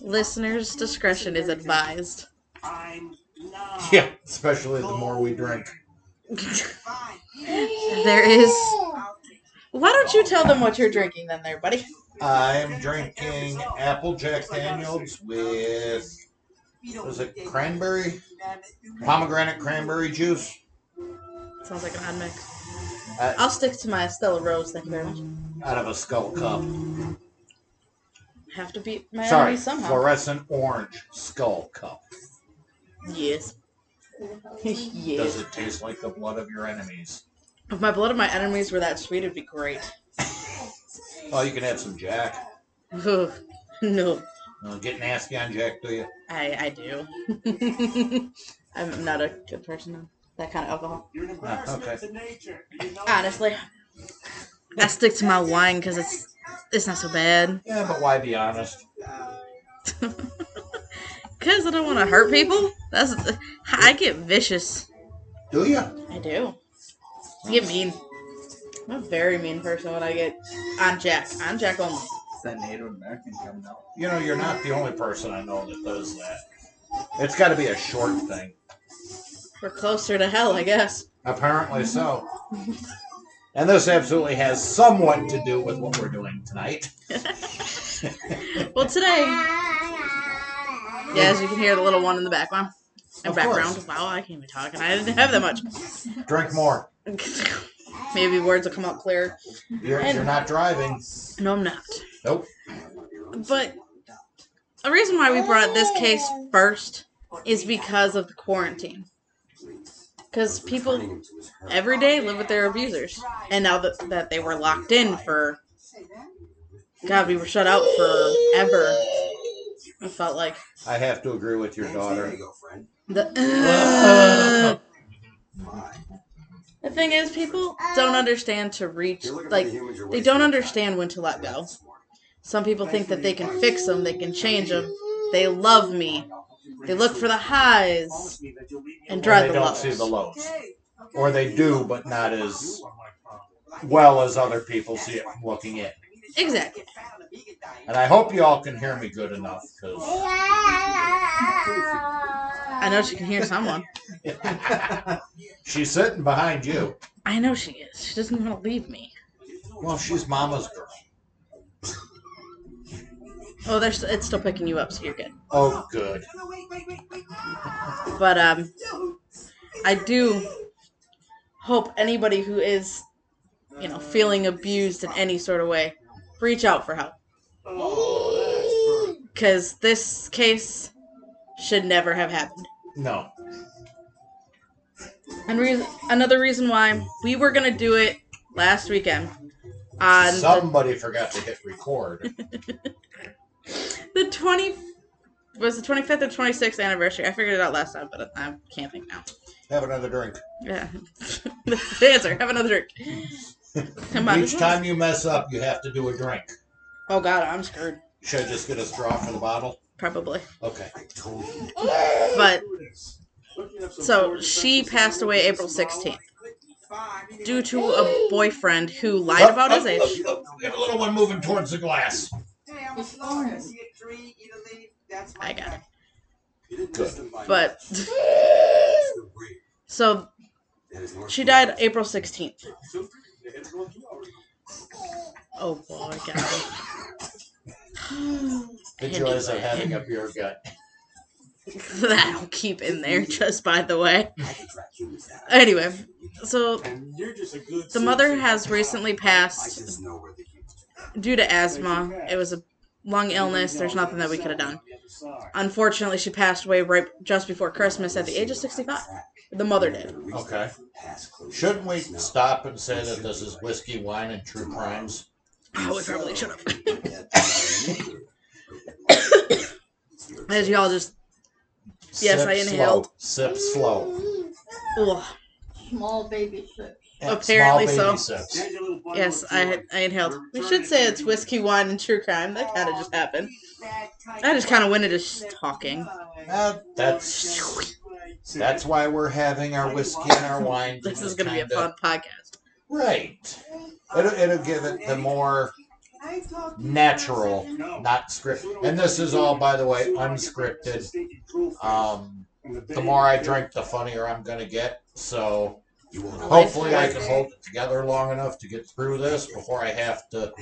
Listeners' discretion is advised. Yeah, especially the more we drink. There is. Why don't you tell them what you're drinking then, there, buddy? I'm drinking apple Jack Daniels with was it cranberry, pomegranate cranberry juice. Sounds like an odd mix. Uh, I'll stick to my Stella Rosa, thank you very much. out of a skull cup. Have to beat my Sorry, enemies somehow. fluorescent orange skull cup. Yes. yes. Does it taste like the blood of your enemies? If my blood of my enemies were that sweet, it'd be great. Oh, you can have some Jack. Ugh, no, Uh, get nasty on Jack, do you? I I do. I'm not a good person on that kind of alcohol. You're an Ah, okay. to nature. You know Honestly, I stick to my wine because it's it's not so bad. Yeah, but why be honest? Because I don't want to hurt people. That's I get vicious. Do you? I do. I get mean. I'm a very mean person when I get on Jack. On Jack only. It's that Native American coming out. You know, you're not the only person I know that does that. It's got to be a short thing. We're closer to hell, I guess. Apparently so. And this absolutely has somewhat to do with what we're doing tonight. Well, today, yeah, as you can hear the little one in the background. In Of background. course. Wow, I can't even talk, and I didn't have that much. Drink more. Maybe words will come out clear. You're, And- you're not driving. No, I'm not. Nope. But the reason why we brought this case first is because of the quarantine. Because people every day live with their abusers. And now that, that they were locked in for. God, we were shut out forever. I felt like. I have to agree with your daughter. The. the thing is, people don't understand to reach. Like, they don't understand when to let go. Some people think that they can fix them, they can change them. They love me. They look for the highs and Or dread they the don't lows. see the lows. Or they do, but not as well as other people see it from looking in. Exactly. And I hope you all can hear me good enough, because I know she can hear someone. she's sitting behind you. I know she is. She doesn't want to leave me. Well, she's mama's girl. Oh, there's it's still picking you up, so you're good. Oh, good. But um, I do hope anybody who is, you know, feeling abused in any sort of way, reach out for help. Because this case should never have happened. No. And re- another reason why we were gonna do it last weekend on the, Somebody forgot to hit record. the twenty was the twenty fifth or twenty sixth anniversary. I figured it out last time, but I can't think now. Have another drink. Yeah, That's the answer. Have another drink. Come on. Each time you mess up, you have to do a drink. Oh God, I'm screwed. Should I just get a straw for the bottle? Probably. Okay. But so she passed away April sixteenth due to a boyfriend who lied oh, about his oh, oh, age. We have a little one moving towards the glass. I got it. Good. But so she died April sixteenth. Oh boy, God. The joys of having a beer gut. that I'll keep in there, just by the way. Anyway, so the mother has recently passed due to asthma. It was a lung illness. There's nothing that we could have done. Unfortunately, she passed away right just before Christmas at the age of 65. The mother did. Okay. Shouldn't we stop and say that this is whiskey, wine, and true crimes? Oh, we probably should have. As y'all just, Yes, Sip I inhaled. Slow. Sip slow. ugh. Small baby sips. And Apparently so. sips. yes, I I inhaled. We should say it's whiskey, wine, and true crime. That kind of just happened. I just kind of went into just talking. Uh, that's that's why we're having our whiskey and our wine. This is going to be a kinda- fun podcast. Right. It'll, it'll give it the more natural, not scripted. And this is all, by the way, unscripted. Um, the more I drink, the funnier I'm gonna get. So hopefully, I can hold it together long enough to get through this before I have to,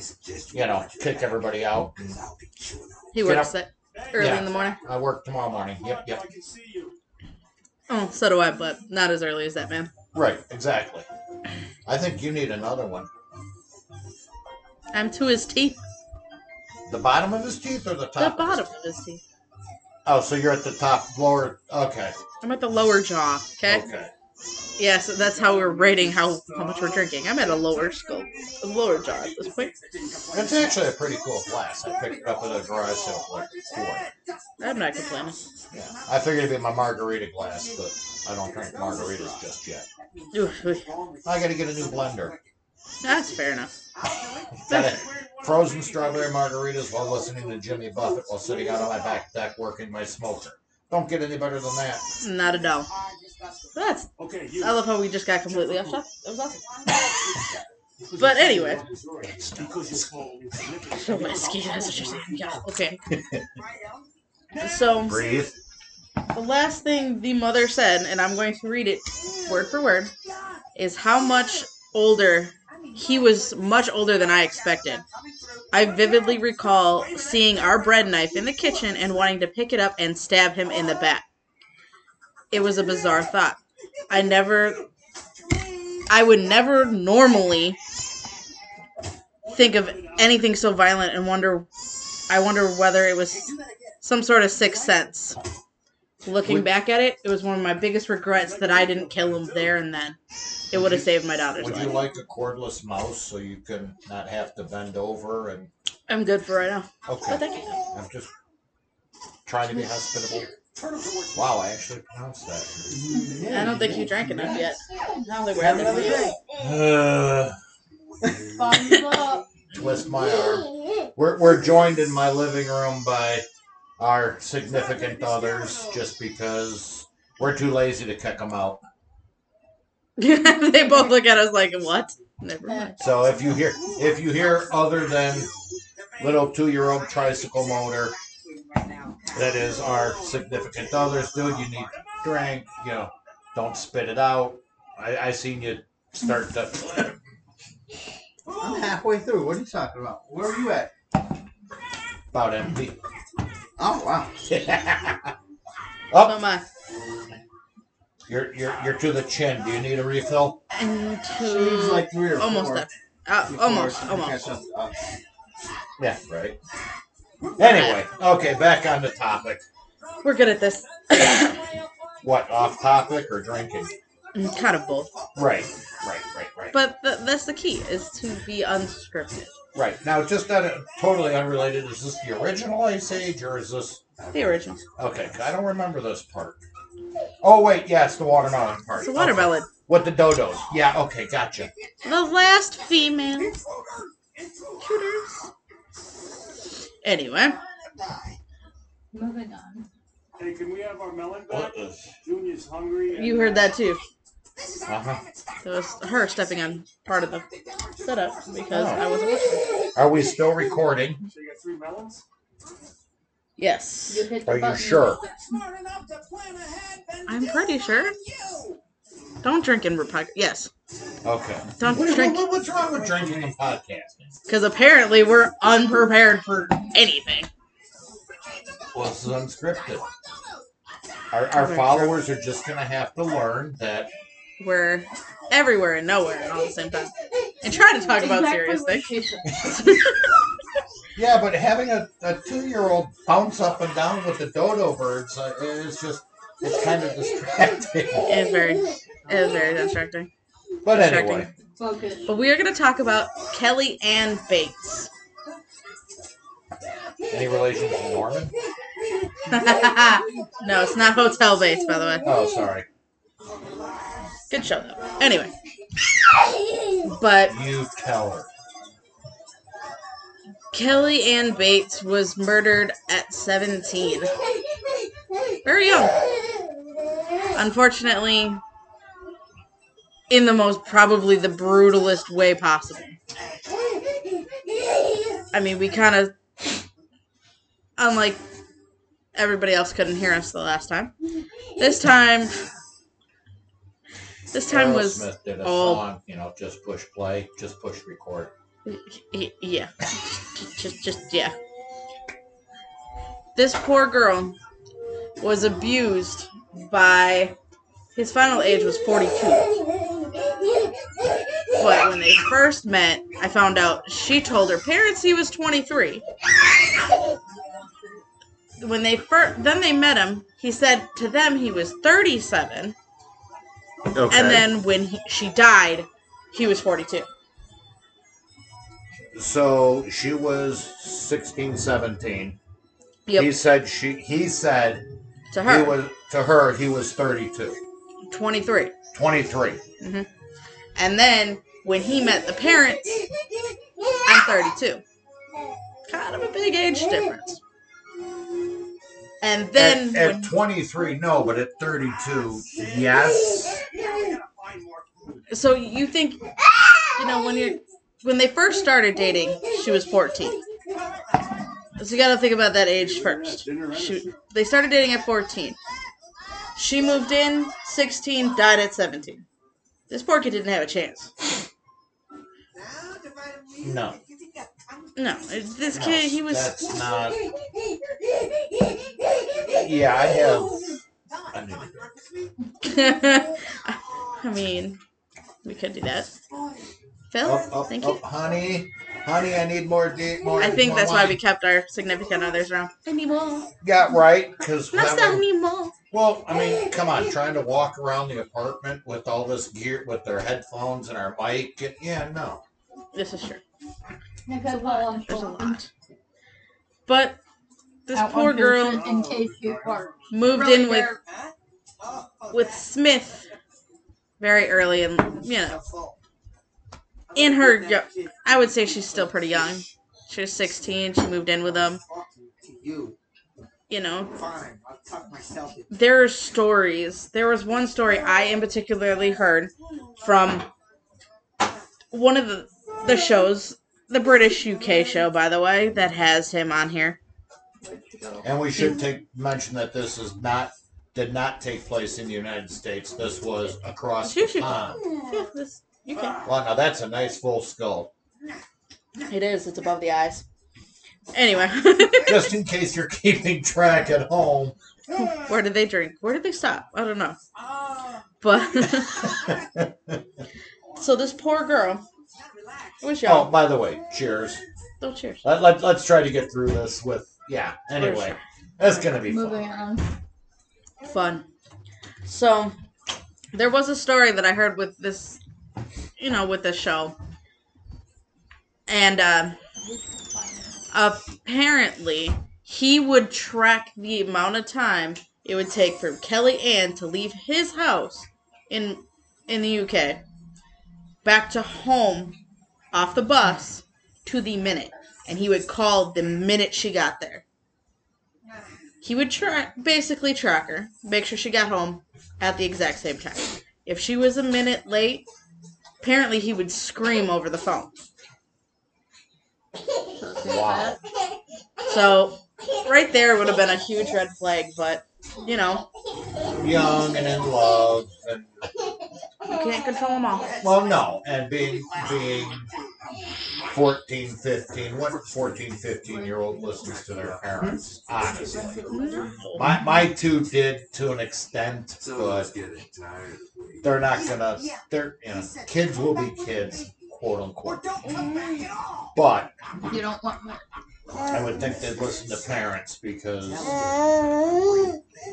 you know, kick everybody out. He Get works at early Yeah. in the morning. I work tomorrow morning. Yep, yep. Oh, so do I, but not as early as that man. Right, exactly. I think you need another one. I'm to his teeth. The bottom of his teeth or the top? The of his bottom teeth? of his teeth. Oh, so you're at the top, lower. Okay. I'm at the lower jaw. Okay. Okay. Yes, that's how we're rating how how much we're drinking. I'm at a lower scope, a lower jaw at this point. It's actually a pretty cool glass. I picked it up at a garage sale for like four. I'm not complaining. Yeah. I figured it'd be my margarita glass, but I don't drink margaritas just yet. I gotta get a new blender. That's fair enough. Got it. Frozen strawberry margaritas while listening to Jimmy Buffett while sitting out on my back deck working my smoker. Don't get any better than that. Not a doll. That's. Okay, I love how we just got completely off topic. That was awesome. But anyway, so whiskey. That's what you're saying. Yeah. Okay. So Breathe. the last thing the mother said, and I'm going to read it word for word, is how much older he was. Much older than I expected. I vividly recall seeing our bread knife in the kitchen and wanting to pick it up and stab him in the back. It was a bizarre thought. I never. I would never normally think of anything so violent and wonder. I wonder whether it was some sort of sixth sense. Looking back at it, it was one of my biggest regrets that I didn't kill him there and then. It would have saved my daughter's Would life. you like a cordless mouse so you can not have to bend over and I'm good for right now. okay. Oh, you. I'm just trying to be hospitable. Wow, I actually pronounced that. I don't think you drank enough yet. I don't think we're having another drink. Uh, twist my arm. We're, we're joined in my living room by our significant others just because we're too lazy to kick them out. they both look at us like, what? Never mind. So if you hear if you hear other than little two year old tricycle motor, that is our significant others, dude. You need to drink. You know, don't spit it out. I, I seen you start to. I'm halfway through. What are you talking about? Where are you at? about empty. Oh wow. Up, Oh my. you're you're you're to the chin. Do you need a refill? And She's to like three or almost four. there. Uh, almost, almost. catch up to us. Yeah, right. Anyway, okay, back on the topic. We're good at this. What off topic or drinking? Mm, kind of both. Right, right, right, right. But th- that's the key, is to be unscripted. Right now, just that uh, totally unrelated. Is this the original Ice Age or is this? The original. Okay, I don't remember this part. Oh wait, yes, the watermelon part. It's a watermelon. Okay. With the dodos. Yeah. Okay, gotcha. The last female. Shooters. Anyway, Moving on. Hey, can we have our melon What back? Junior's hungry. you heard that too. Uh huh. It was her stepping on part of the setup because I wasn't watching. Are we still recording? So you got three melons? Yes. You hit the Are you sure? I'm pretty sure. Don't drink and repug. Yes. Okay. Don't What- drink. what- what's wrong with drinking and podcasting? Because apparently we're unprepared for anything. Well, this is unscripted. Our, our followers are just gonna have to learn that. We're everywhere and nowhere and all the same time. And try to talk about Exactly serious things. Yeah, but having a, a two year old bounce up and down with the dodo birds uh, is just it's kind of distracting. It is very, it is very distracting. But Distracting. anyway, But we are going to talk about Kelly Anne Bates. any relation to Norman? no, it's not Hotel Bates, by the way. Oh, sorry. Good show though. Anyway, but You tell her. Kelly Anne Bates was murdered at 17. Very young. Unfortunately, in the most probably the brutalest way possible. I mean, we kind of, unlike everybody else, couldn't hear us the last time. This time, this time was Aerosmith did a all- song, you know, just push play, just push record. Yeah just just yeah this poor girl was abused by his final age was 42 but when they first met i found out she told her parents he was 23 when they first then they met him he said to them he was 37 Okay. and then when he, she died he was 42 so she was 16, 17. yep He said she. He said to her he was to her. He was 32, 23 23. Mm-hmm. And then when he met the parents, I'm 32. Kind of a big age difference. And then at, at 23, no, but at 32, yes. so you think you know when you're when they first started dating, she was 14. So you got to think about that age first. She, they started dating at 14. She moved in 16, died at 17. This poor kid didn't have a chance. No, No, this no, kid he was That's not. Yeah, I have. I knew. I mean, we could do that. Phil, Oh, oh, thank oh, you. honey, honey, I need more. De- more I think more that's why we kept our significant others around. I need more. got right because Master, I need. Well, I mean, come on, trying to walk around the apartment with all this gear, with their headphones and our mic. and- Yeah, no. This is true. There's a lot. There's a lot. But this Out poor girl In case you moved really in with with Smith very early, and you know, in her, I would say she's still pretty young. She was 16. She moved in with them. You. You know, Fine. I'll tuck myself in. there are stories. There was one story I in particularly heard from one of the the shows, the British UK show, by the way, that has him on here. And we should take mention that this is not did not take place in the United States. This was across Shoot, the shoot. pond. Yeah, this UK. Well, now that's a nice full skull. It is. It's above the eyes. Anyway, Just in case you're keeping track at home. where did they drink? Where did they stop? I don't know. Ah. But so this poor girl it was Oh, by the way, cheers. Oh, cheers. Let, let, let's try to get through this with yeah. Anyway, sure. that's gonna be Moving fun. on. fun. So there was a story that I heard with this, you know, with the show, and uh, apparently he would track the amount of time it would take for Kelly Anne to leave his house in in the UK back to home off the bus to the minute, and he would call the minute she got there. He would try basically track her, make sure she got home at the exact same time. If she was a minute late, apparently he would scream over the phone. Wow. So right there would have been a huge red flag, but you know, Young and in love, and you can't control them all. well, no, and being being 14, 15, what 14, 15 year old listens to their parents? Honestly, mm-hmm. my my two did to an extent, but they're not gonna. They're you know, kids will be kids, quote unquote. But You don't want more. I would think they'd listen to parents because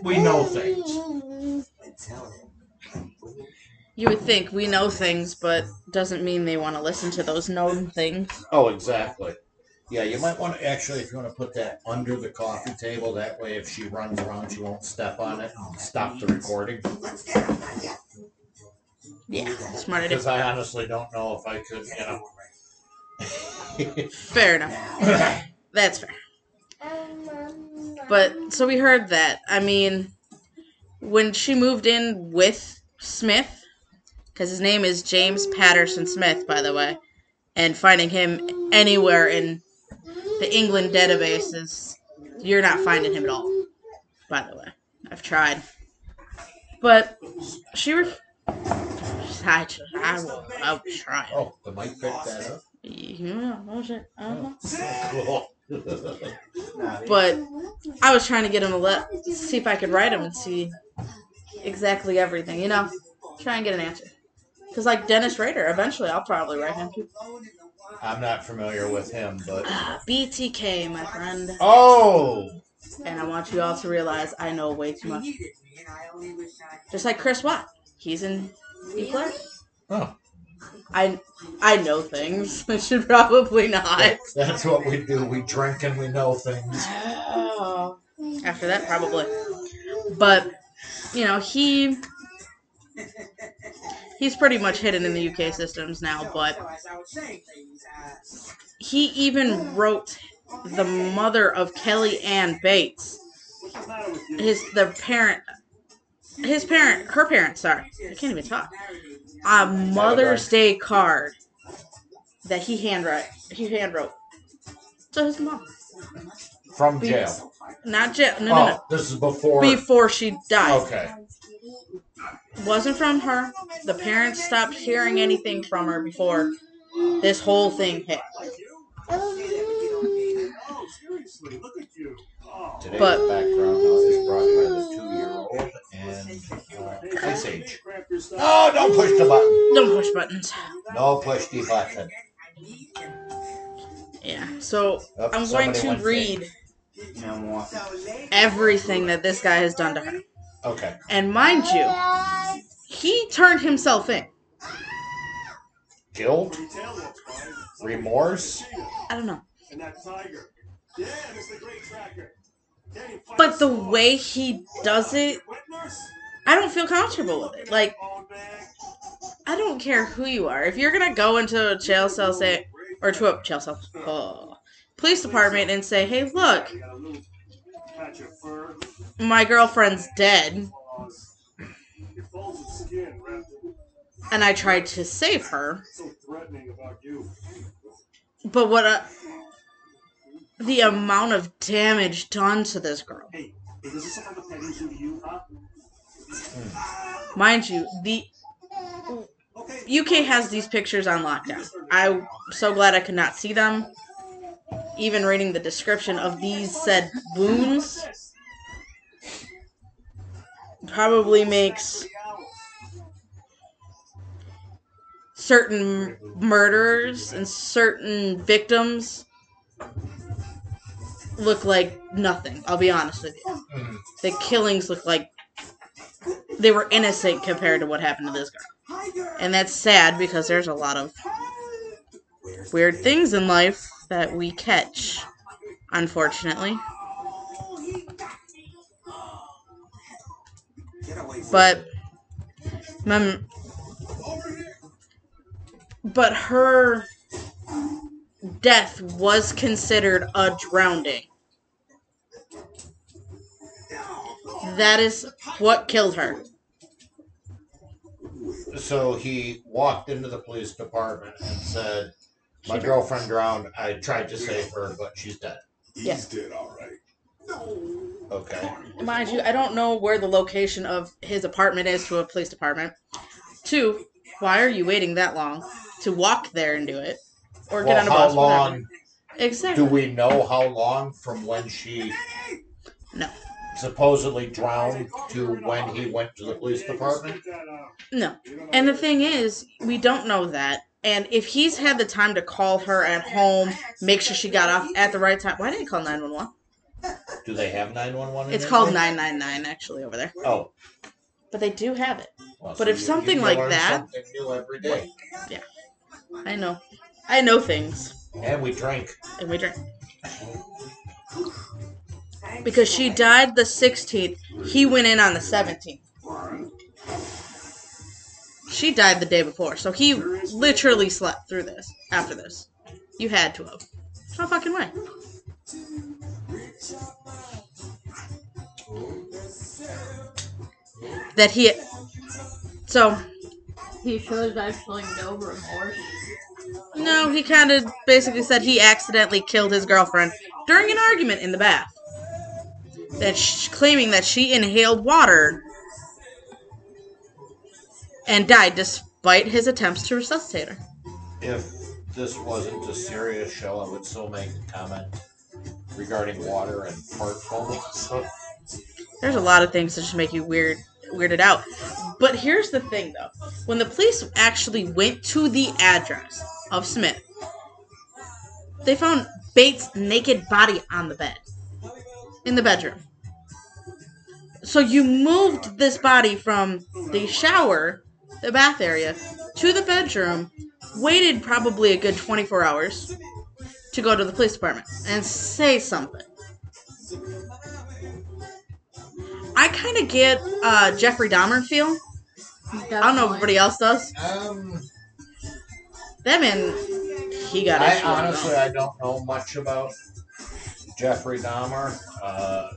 we know things. You would think we know things, but doesn't mean they want to listen to those known things. Oh, exactly. Yeah, you might want to actually, if you want to put that under the coffee table, that way if she runs around, she won't step on it and stop the recording. Yeah, smart idea. Because I honestly don't know if I could, you know. Fair enough. That's fair. But so we heard that. I mean, when she moved in with Smith, because his name is James Patterson Smith, by the way, and finding him anywhere in the England database is you're not finding him at all. By the way, I've tried, but she ref- I, I will. I will try. Oh, the mic picked that up. Yeah, oh shit, I don't know. Cool. Nah, But I was trying to get him to let see if I could write him and see exactly everything. You know, try and get an answer. Cause like Dennis Rader, eventually I'll probably write him. I'm not familiar with him, but Ah, BTK, my friend. oh, And I want you all to realize I know way too much. Just like Chris Watt. He's in Eclair. oh, I I know things. I should probably not. that's what we do. We drink and we know things. Oh. After that, probably. But you know, he he's pretty much hidden in the UK systems now. But he even wrote the mother of Kelly Anne Bates. What's the matter with you? His the parent, his parent, her parents. Sorry, I can't even talk. A Mother's Day card that he handwrote. He handwrote. So his mom, From jail. not jail. No, no, oh, no. Oh, this is before. Before she died. Okay. Wasn't from her. The parents stopped hearing anything from her before this whole thing hit. Seriously, look at you. Today's But- background noise is brought by the two-year-old and uh, Ice Age. Cramp your stuff. No, don't push the button. Don't push buttons. No push the button. Yeah. So Oh, I'm going to read no everything that this guy has done to her. In. Okay. And mind you, he turned himself in. Guilt, Your tail looks fine. remorse. I don't know. And that tiger. Yeah, it's the great tracker. Danny, fight But the way he does it, I don't feel comfortable with it. Like, I don't care who you are. If you're gonna go into a jail cell, say, or to a jail cell, oh, police department, and say, "Hey, look, my girlfriend's dead, and I tried to save her." But what a the amount of damage done to this girl. Mind you, the UK has these pictures on lockdown. I'm so glad I could not see them. Even reading the description of these said wounds probably makes certain murderers and certain victims look like nothing. I'll be honest with you. The killings look like they were innocent compared to what happened to this girl. And that's sad because there's a lot of weird things in life that we catch, unfortunately. But mem- but her death was considered a drowning. That is what killed her. So he walked into the police department and said, "My girlfriend drowned. I tried to save her, but she's dead." Yes. dead, all right. No. Okay. Mind you, I don't know where the location of his apartment is to a police department. Two, why are you waiting that long to walk there and do it? Or get Well, on a how bus? whatever. long? Exactly. Do we know how long from when she No. supposedly drowned to when he went to the police department? No. And the thing is, we don't know that. And if he's had the time to call her at home, make sure she got off at the right time. Why didn't he call 911? Do they have 911? It's called 999 actually over there. Oh. But they do have it. Well, But so if you- something you like that- something new every day, Yeah. I know. I know things. and we drink. And we drink. Because she died the 16th. He went in on the 17th. She died the day before. So he literally slept through this. After this. You had to have. No fucking way. That he. So, He shows actually no remorse. No, he kind of basically said he accidentally killed his girlfriend during an argument in the bath. That sh- claiming that she inhaled water and died despite his attempts to resuscitate her. If this wasn't a serious show, I would still make a comment regarding water and fart bubbles. There's a lot of things that just make you weird weirded out. But here's the thing though. When the police actually went to the address of Smith, they found Bates' naked body on the bed. In the bedroom. So you moved this body from the shower, the bath area, to the bedroom, waited probably a good 24 hours to go to the police department and say something. I kind of get uh, Jeffrey Dahmer feel. I don't know if everybody else does. Um, That man, he got I honestly I don't know much about Jeffrey Dahmer, uh,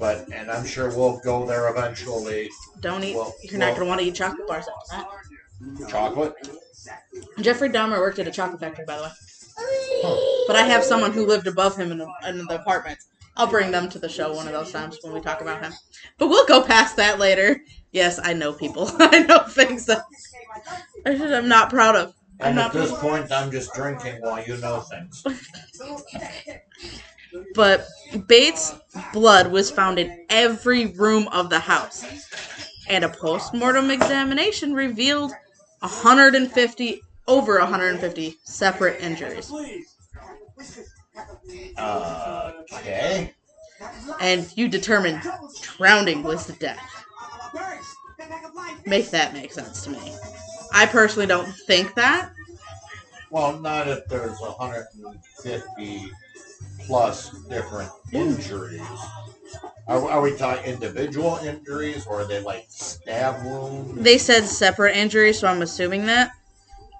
but and I'm sure we'll go there eventually. Don't eat. well, You're not well- gonna want to eat chocolate bars after that. Chocolate. Jeffrey Dahmer worked at a chocolate factory, by the way. But I have someone who lived above him in, the in the apartment. I'll bring them to the show one of those times when we talk about him. But we'll go past that later. Yes, I know people. I know things that I should, I'm not proud of. I'm And not at this point, I'm just drinking while you know things. But Bates' blood was found in every room of the house. And a post-mortem examination revealed 150 over 150 separate injuries. Uh, okay. And you determined drowning was the death. Make that make sense to me. I personally don't think that. Well, not if there's 150 plus different injuries. Are, are we talking individual injuries or are they like stab wounds? They said separate injuries, so I'm assuming that.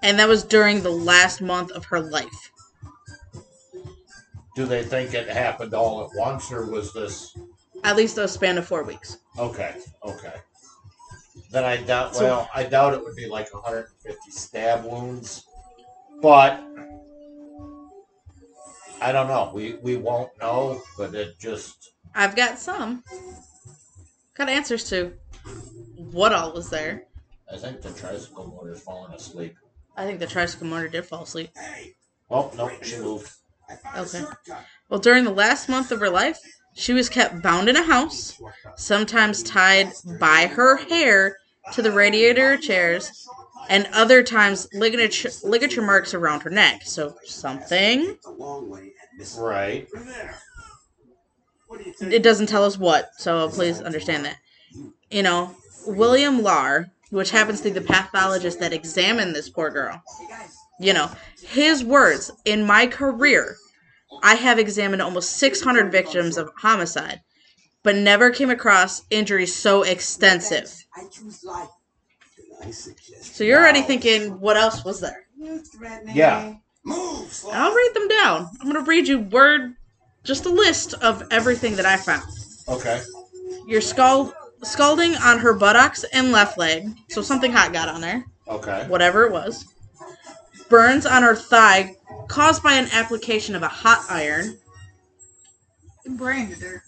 And that was during the last month of her life. Do they think it happened all at once or was this At least a span of four weeks. okay? Okay. Then I doubt. So- well, I doubt it would be like 150 stab wounds, but I don't know. We we won't know, but it just I've got some. Got answers to what all was there. I think the tricycle motor's falling asleep. I think the tricycle motor did fall asleep. Well, oh, no, she moved. Okay. Well, during the last month of her life, she was kept bound in a house, sometimes tied by her hair to the radiator chairs, and other times ligature, ligature marks around her neck. So something. Right. From there. What do you think? It doesn't tell us what, so please understand that. You know, William Larr, which happens to be the pathologist that examined this poor girl, you know, his words in my career, I have examined almost 600 victims of homicide, but never came across injuries so extensive. I choose life. So you're already thinking, what else was there? Yeah. Move, Sloth. I'll read them down. I'm going to read you word, just a list of everything that I found. Okay. Your scald, scalding on her buttocks and left leg, so something hot got on there. Okay. whatever it was. Burns on her thigh caused by an application of a hot iron. Branded her.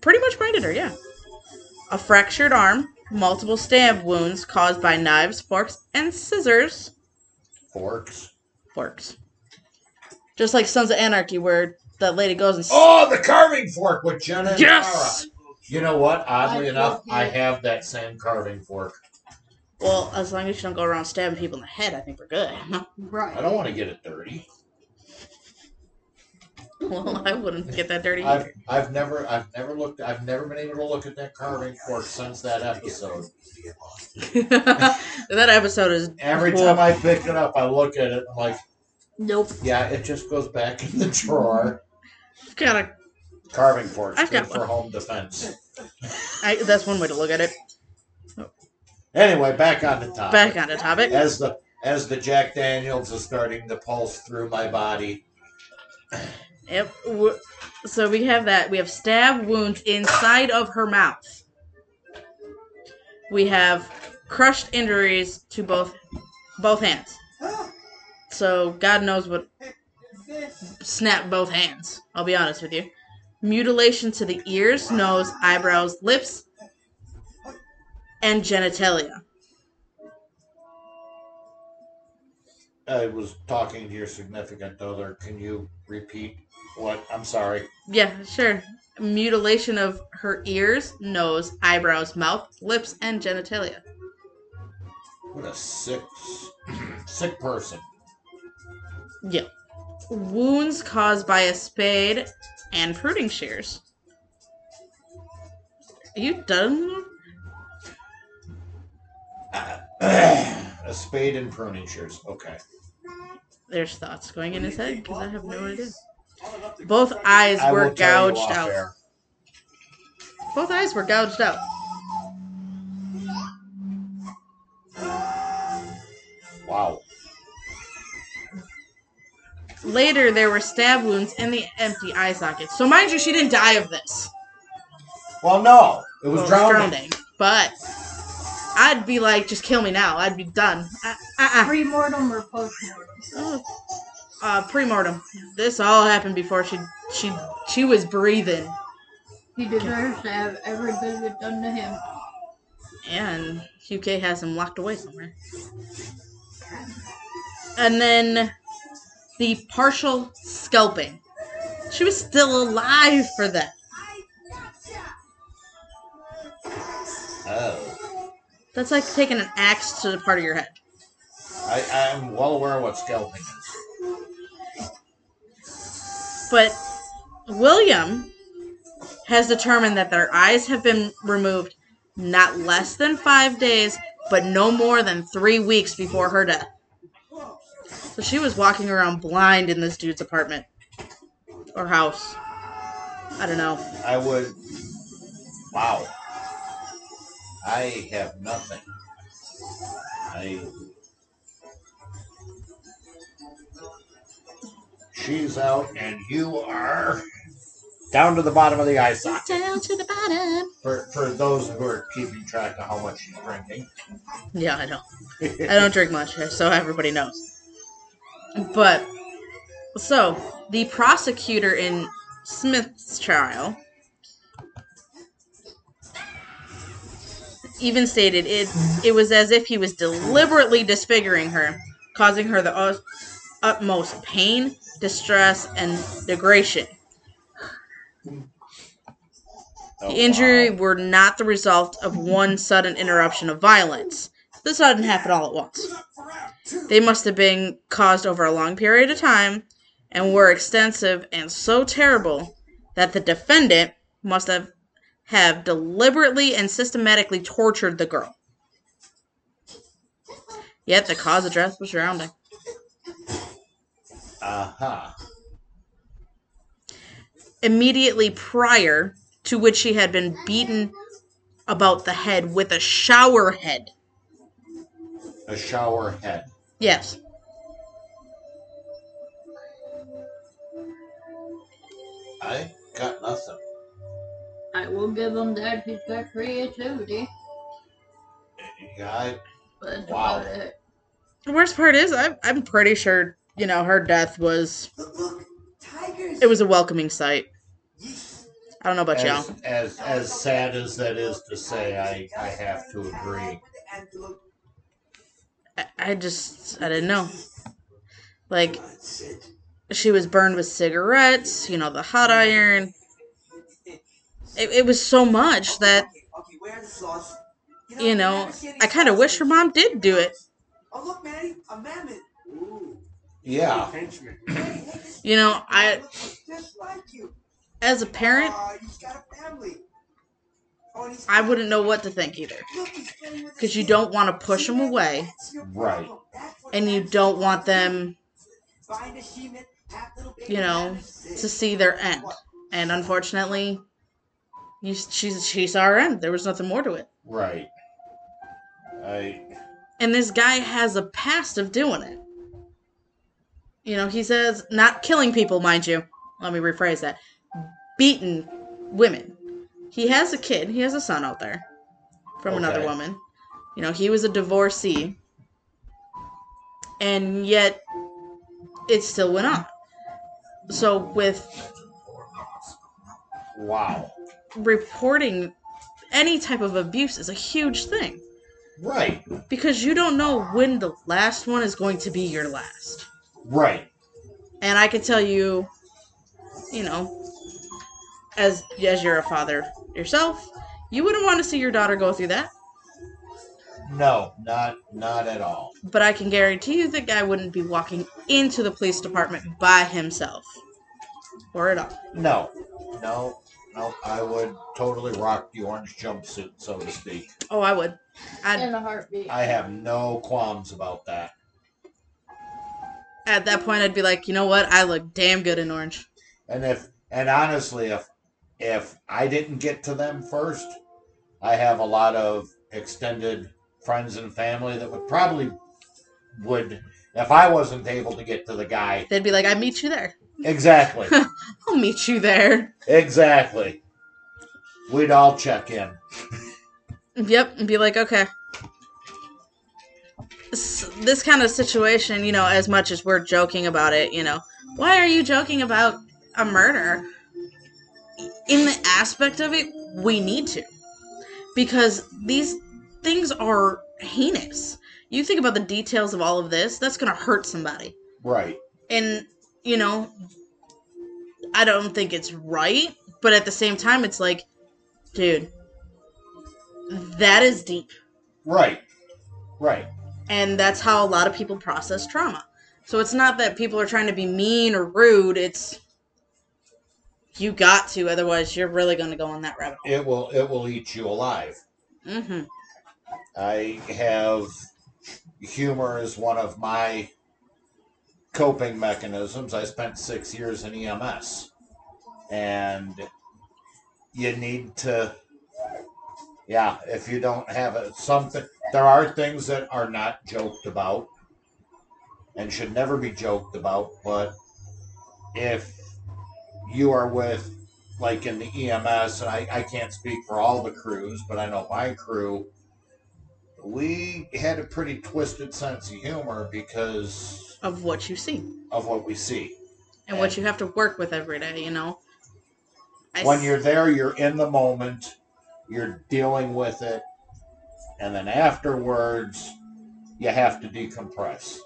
Pretty much branded her, yeah. A fractured arm, multiple stab wounds caused by knives, forks, and scissors. Forks. Forks. Just like Sons of Anarchy, where that lady goes and. Oh, the carving fork with Gemma and yes! Tara. You know what? Oddly I enough, I have that same carving fork. Well, as long as you don't go around stabbing people in the head, I think we're good. Right. I don't want to get it dirty. well, I wouldn't get that dirty. I've I've never I've never looked I've never been able to look at that carving fork since that episode. that episode is. Every cool. time I pick it up, I look at it. I'm like, Nope. yeah, it just goes back in the drawer. Got a Carving forks, I've got for one. home defense. I, that's one way to look at it. Anyway, back on the topic. Back on the topic. As the as the Jack Daniels is starting to pulse through my body. So we have that. We have stab wounds inside of her mouth. We have crushed injuries to both both hands. So God knows what snap both hands. I'll be honest with you. Mutilation to the ears, nose, eyebrows, lips, and genitalia. I was talking to your significant other. Can you repeat what? I'm sorry. Yeah, sure. Mutilation of her ears, nose, eyebrows, mouth, lips, and genitalia. What a sick, sick person. Yeah. Wounds caused by a spade and pruning shears. Are you done? Uh, a spade and pruning shears. Okay. There's thoughts going in his head because I have no idea. Both eyes I were will tell you gouged off out. air. Both eyes were gouged out. Wow. Later, there were stab wounds in the empty eye sockets. So, mind you, she didn't die of this. Well, no, it was Well, drowning. But I'd be like, just kill me now. I'd be done. Uh, uh, Pre-mortem or post-mortem? uh. Uh pre-mortem. This all happened before she she she was breathing, He deserves to have every visit done to him. and UK has him locked away somewhere. And then the partial scalping. She was still alive for that. Oh. That's like taking an axe to the part of your head. I, I'm well aware of what scalping is. But William has determined that their eyes have been removed not less than five days, but no more than three weeks before her death. So she was walking around blind in this dude's apartment or house. I don't know. I would. Wow. I have nothing. I. She's out, and you are down to the bottom of the eye socket. Down to the bottom. For for those who are keeping track of how much she's drinking. Yeah, I know. I don't drink much, so everybody knows. But so the prosecutor in Smith's trial even stated it it was as if he was deliberately disfiguring her, causing her the utmost pain, distress, and degradation. Oh, The injury oh, wow. were not the result of one sudden interruption of violence. This didn't happen all at once. They must have been caused over a long period of time and were extensive and so terrible that the defendant must have have deliberately and systematically tortured the girl. Yet the cause of death was drowning. Uh-huh. Immediately prior to which she had been beaten about the head with a shower head. A shower head. Yes. I got nothing. I will give him that. He's got creativity. Yeah, I, But Wow. The worst part is, I'm, I'm pretty sure, you know, her death was, Look, look, tigers. it was a welcoming sight. I don't know about y'all. as, as as sad as that is to say, I, I have to agree. I, I just, I didn't know. Like, she was burned with cigarettes, you know, the hot iron. It, it was so much that, Okay, where's the sauce? you know, I kind of wish her mom did do it. Oh look, Manny, a mammoth. Ooh, Yeah. henchman. Manny, hey, this You know, I, just like you. as a parent, Aw, he's got a family. Oh, and he's I wouldn't know what to think either. Look, he's playing with Because you don't want to push them away, Right. problem. That's what and you don't want them Find a she-man, have little baby you know, to see their end. And unfortunately, you, she, she saw her end. There was nothing more to it. Right. I And this guy has a past of doing it. You know, he says, not killing people, mind you. Let me rephrase that. Beaten women. He has a kid. He has a son out there from another woman. You know, he was a divorcee. And yet, it still went on. So with Wow. reporting any type of abuse is a huge thing Right. because you don't know when the last one is going to be your last. Right. And I can tell you, you know, as as you're a father yourself, you wouldn't want to see your daughter go through that. No, not not at all. But I can guarantee you the guy wouldn't be walking into the police department by himself. Or at all. No. No. No. I would totally rock the orange jumpsuit, so to speak. Oh, I would. I'd In a heartbeat. I have no qualms about that. At that point I'd be like, you know what? I look damn good in orange. And if and honestly, if if I didn't get to them first, I have a lot of extended friends and family that would probably would if I wasn't able to get to the guy. They'd be like, I meet you there. Exactly. I'll meet you there. exactly. We'd all check in. Yep, and be like, okay. This, kind of situation, you know, as much as we're joking about it, you know, why are you joking about a murder? In the aspect of it, we need to. Because these things are heinous. You think about the details of all of this, that's going to hurt somebody. Right. And, you know, I don't think it's right, but at the same time, it's like, dude, that is deep. Right. Right. And that's how a lot of people process trauma. So it's not that people are trying to be mean or rude, it's you got to, otherwise you're really going to go on that rabbit hole. It will it will eat you alive. Mm-hmm. I have humor as one of my coping mechanisms. I spent six years in EMS, and you need to, yeah. If you don't have it, something there are things that are not joked about and should never be joked about. But if you are with, like in the EMS, and I, I can't speak for all the crews, but I know my crew we had a pretty twisted sense of humor because Of what you see of what we see. and what you have to work with every day, you know? I When s- you're there, you're in the moment, you're dealing with it, and then afterwards, you have to decompress.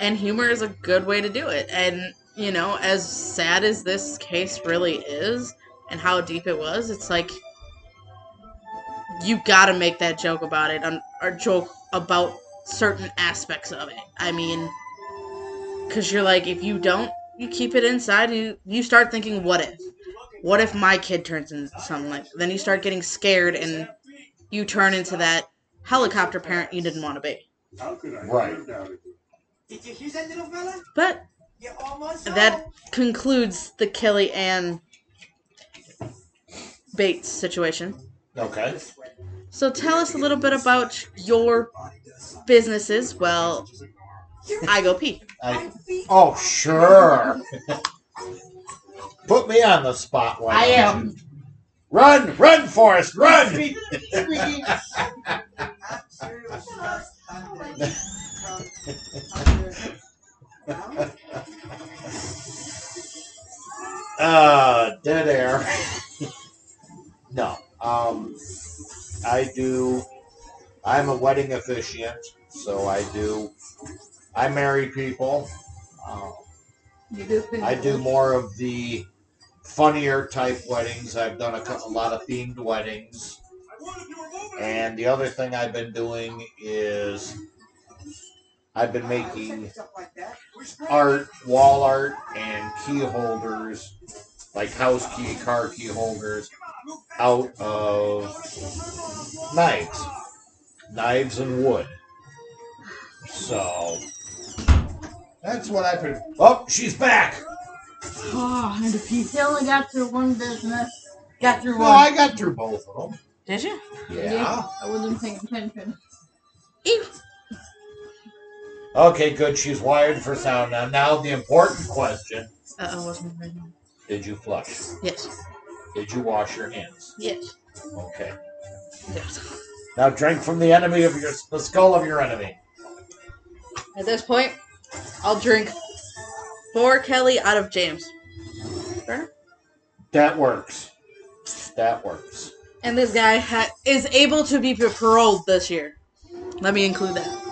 and humor is a good way to do it. And, you know, as sad as this case really is and how deep it was, it's like you gotta make that joke about it or joke about certain aspects of it. I mean, because you're like, if you don't, you keep it inside, you, you start thinking, what if? What if my kid turns into something like Then you start getting scared and you turn into that helicopter parent you didn't want to be. How could I Right. ever doubt it? Did you hear that, little fella? But that concludes the Kelly Anne Bates situation. Okay. So tell us a little bit about your businesses. Well, I go pee. I, oh, sure. Put me on the spot. why I don't am. You? Run, run, Forrest, run! I'm it was just under- from under- Uh, dead air. no. Um, I do. I'm a wedding officiant, so I do. I marry people. Um, You do I do more of the funnier type weddings. I've done a, a lot of themed weddings. And the other thing I've been doing is I've been making art, wall art, and key holders, like house key, car key holders, out of knives, knives and wood. So that's what I put. Oh, she's back. Oh, and if you only got through one business, got through No, one. I got through both of them. Did you? Yeah. I wasn't paying attention. Ew. Okay, good. She's wired for sound now. Now the important question: Uh oh, wasn't ready. Did you flush? Yes. Did you wash your hands? Yes. Okay. Yes. Now drink from the enemy of your the skull of your enemy. At this point, I'll drink four Kelly out of James. Fair? That works. That works. And this guy ha- is able to be paroled this year. Let me include that.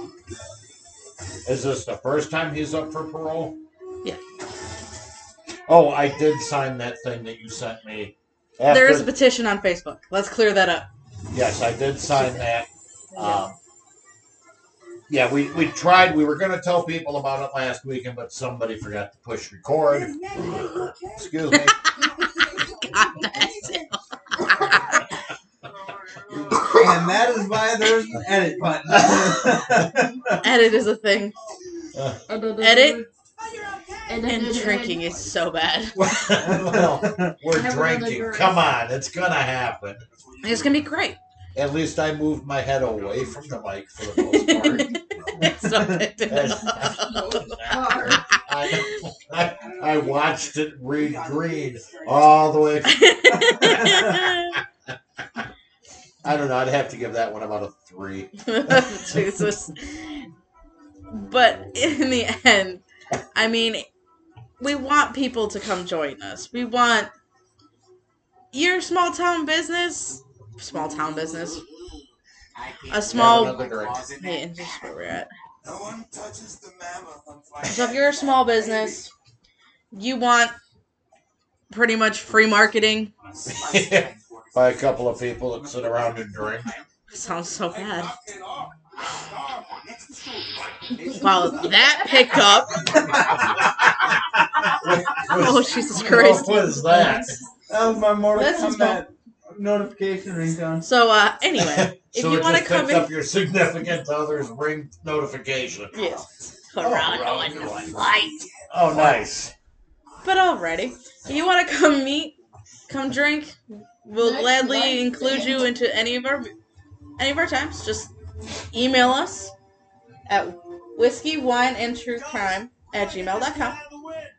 Is this the first time he's up for parole? Yeah. Oh, I did sign that thing that you sent me. There is a petition on Facebook. Let's clear that up. Yes, I did sign that. Um, yeah, we, we tried. We were going to tell people about it last weekend, but somebody forgot to push record. Excuse me. God, that's it. And that is why there's an edit button. Edit is a thing. Edit oh, And and drinking is so bad. well, we're drinking. Come on, it's going to happen. It's gonna be great. At least I moved my head away from the mic for the most part. so good. I, I, I watched it read green all the way. I don't know. I'd have to give that one about a three. Jesus. But in the end, I mean, we want people to come join us. We want your small town business, small town business, a small. Have another drink. Hey, and this is where we're at. No one touches the mammoth on fire. So if you're a small business, you want pretty much free marketing. By a couple of people that sit around and drink. Sounds so bad. Wow, that pickup. Oh, Jesus Christ. What was that? that was my Mortal That's his Kombat notification ringtone. So, uh, anyway, if so you want to come picks in. up your significant other's ring notification. Yes. Toronto in the flight. Oh, nice. But alrighty. If you want to come meet, come drink, we'll Next gladly Wednesday. include you into any of our any of our times. Just email us at whiskey, wine, and true crime at gmail.com.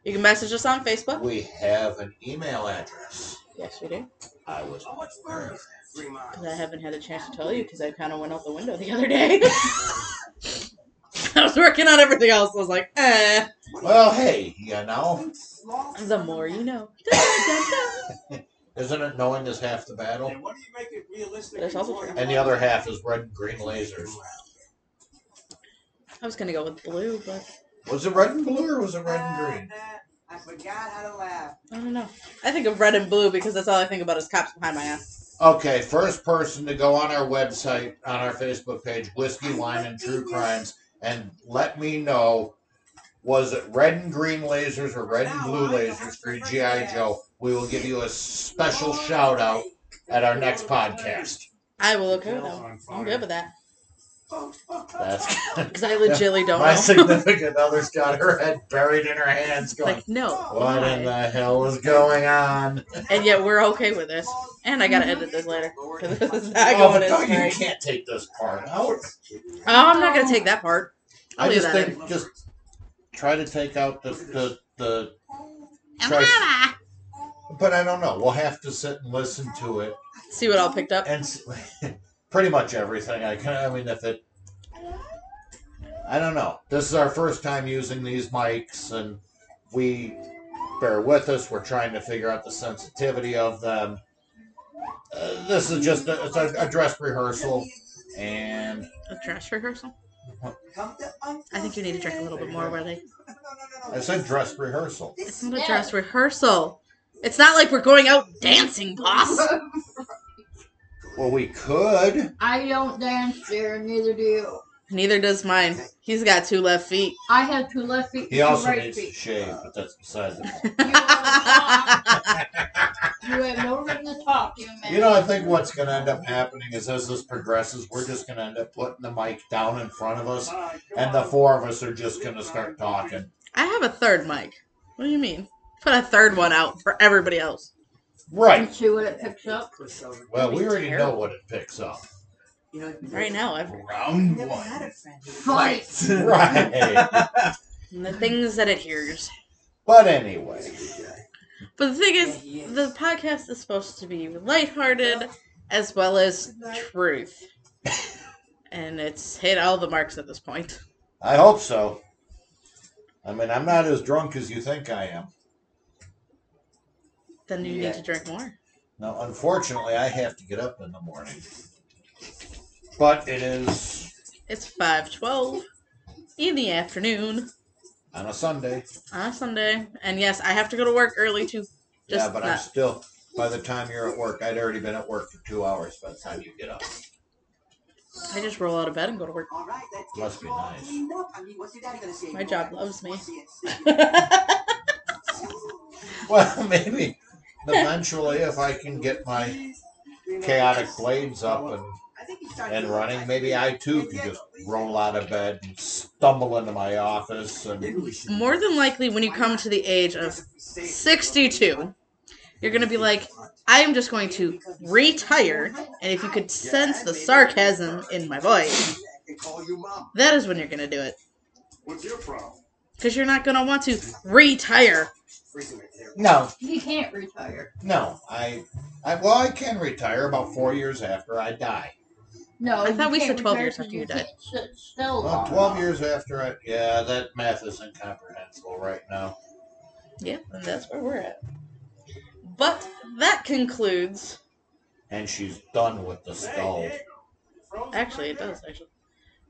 You can message us on Facebook. We have an email address. Yes, we do. I was wondering. Because I haven't had a chance to tell you because I kind of went out the window the other day. I was working on everything else. I was like, eh. Well, hey, you know, The more you know. Isn't it knowing is half the battle? And what do you make it realistic? That's also true. And the other half is red and green lasers. I was going to go with blue, but Was it red and blue or was it red and green? I forgot how to laugh. I don't know. I think of red and blue because that's all I think about is cops behind my ass. Okay, first person to go on our website, on our Facebook page, Whiskey, Wine, and True Crimes, and let me know was it red and green lasers or red and blue lasers for G.I. Joe? We will give you a special shout out at our next podcast. I will okay with that. I'm good with that. That's Because I legitimately don't my know. significant other's got her head buried in her hands, going, like, no. "What in the hell is going on?" And yet we're okay with this. And I gotta edit this later. Because this is not Oh, going but in no, you straight. can't take this part out. Oh, oh I'm not gonna take that part. I'll I leave just that think in. just try to take out the the, the try, but I don't know. We'll have to sit and listen to it See what all picked up? and s- pretty much everything. I can. I mean, if it, I don't know. This is our first time using these mics, and we bear with us. We're trying to figure out the sensitivity of them. Uh, this is just a, it's a, a dress rehearsal, and A dress rehearsal? Come to Uncle I think you need to drink a little bit more already. No, no, no, I said dress rehearsal. It's not a dress rehearsal. It's not like we're going out dancing, boss. Well, we could. I don't dance there, neither do you. Neither does mine. He's got two left feet. I have two left feet, He two also right needs to shave, but that's besides the point. You, wanna talk? you have no reason to talk, you man. You know, I think what's going to end up happening is as this progresses, we're just going to end up putting the mic down in front of us, All right, come and the four of us are just going to start talking. I have a third mic. What do you mean? Put a third one out for everybody else. Right. And see what it picks up. Well, we already know what it picks up. You know, Right now, I've Round never one. had a friend. Fight. Right. the things that it hears. But anyway, But the thing is, the podcast is supposed to be lighthearted as well as truth. And it's hit all the marks at this point. I hope so. I mean, I'm not as drunk as you think I am. Then you Yeah. need to drink more. Now, unfortunately, I have to get up in the morning. But it is It's five twelve in the afternoon on a Sunday. on a Sunday, and yes, I have to go to work early too. yeah, Just but I'm not- still, by the time you're at work, I'd already been at work for two hours by the time you get up. I just roll out of bed and go to work. All right, let's Must be nice. I mean, what's your daddy gonna say? My job loves me. Well, maybe eventually, if I can get my chaotic blades up and, I think he's trying to and running, maybe I too could just roll out of bed and stumble into my office and More than likely, when you come to the age of 62, you're gonna be like, I am just going to retire, and if you could sense the sarcasm in my voice, I can call you mom. that is when you're gonna do it. What's your problem? Because you're not gonna want to retire. Freezing right there. no, He can't retire. no, I, I well, I can retire about four years after I die. No, I thought you we said can't 12 retire years after you can't died. Sit still. Well, long 12 enough. years after I, yeah, that math is incomprehensible right now. Yeah, and that's where we're at. But that concludes. And she's done with the skull. Actually, it does actually.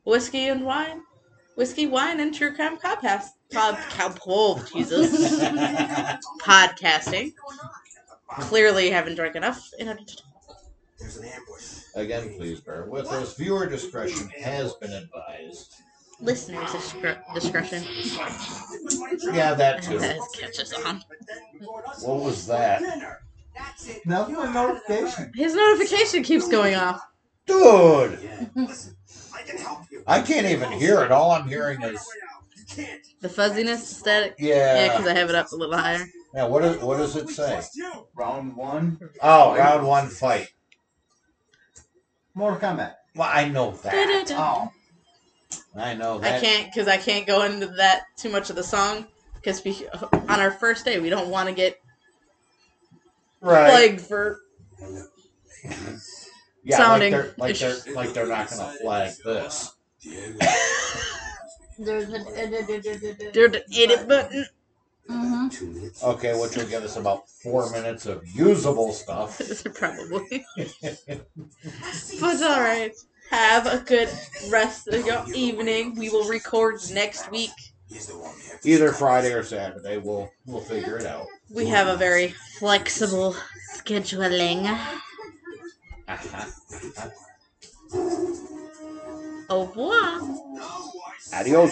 Whiskey and wine, whiskey, wine, and true crime podcast. Pod, cow, oh, Jesus. Podcasting. Clearly, haven't drank enough in order to There's an ambush. Again, please bear with us. Viewer discretion has been advised. listeners' discre- discretion. Yeah, that too. That catches on. What was that? That's it. That was my You're out of the notification. His notification keeps going off. Dude! Yeah. Listen, I can help you. I can't even hear it. All I'm hearing is, The fuzziness, the static. Yeah, yeah. because I have it up a little higher. Yeah, what, is, what does it say? Round one. Oh, round one fight. Mortal Kombat. Well, I know that. Oh. I know that. I can't because I can't go into that too much of the song because we on our first day we don't want to get Right. flagged for yeah, sounding- like they're, like they're like they're not gonna flag this. There's an there's an edit button. Mm-hmm. Okay, which will give us about four minutes of usable stuff. Probably. But alright. Have a good rest of your evening. We will record next week. He's the one we have to Either. Friday or Saturday. We'll we'll figure it out. We have a very flexible scheduling. Uh-huh. Au revoir. Now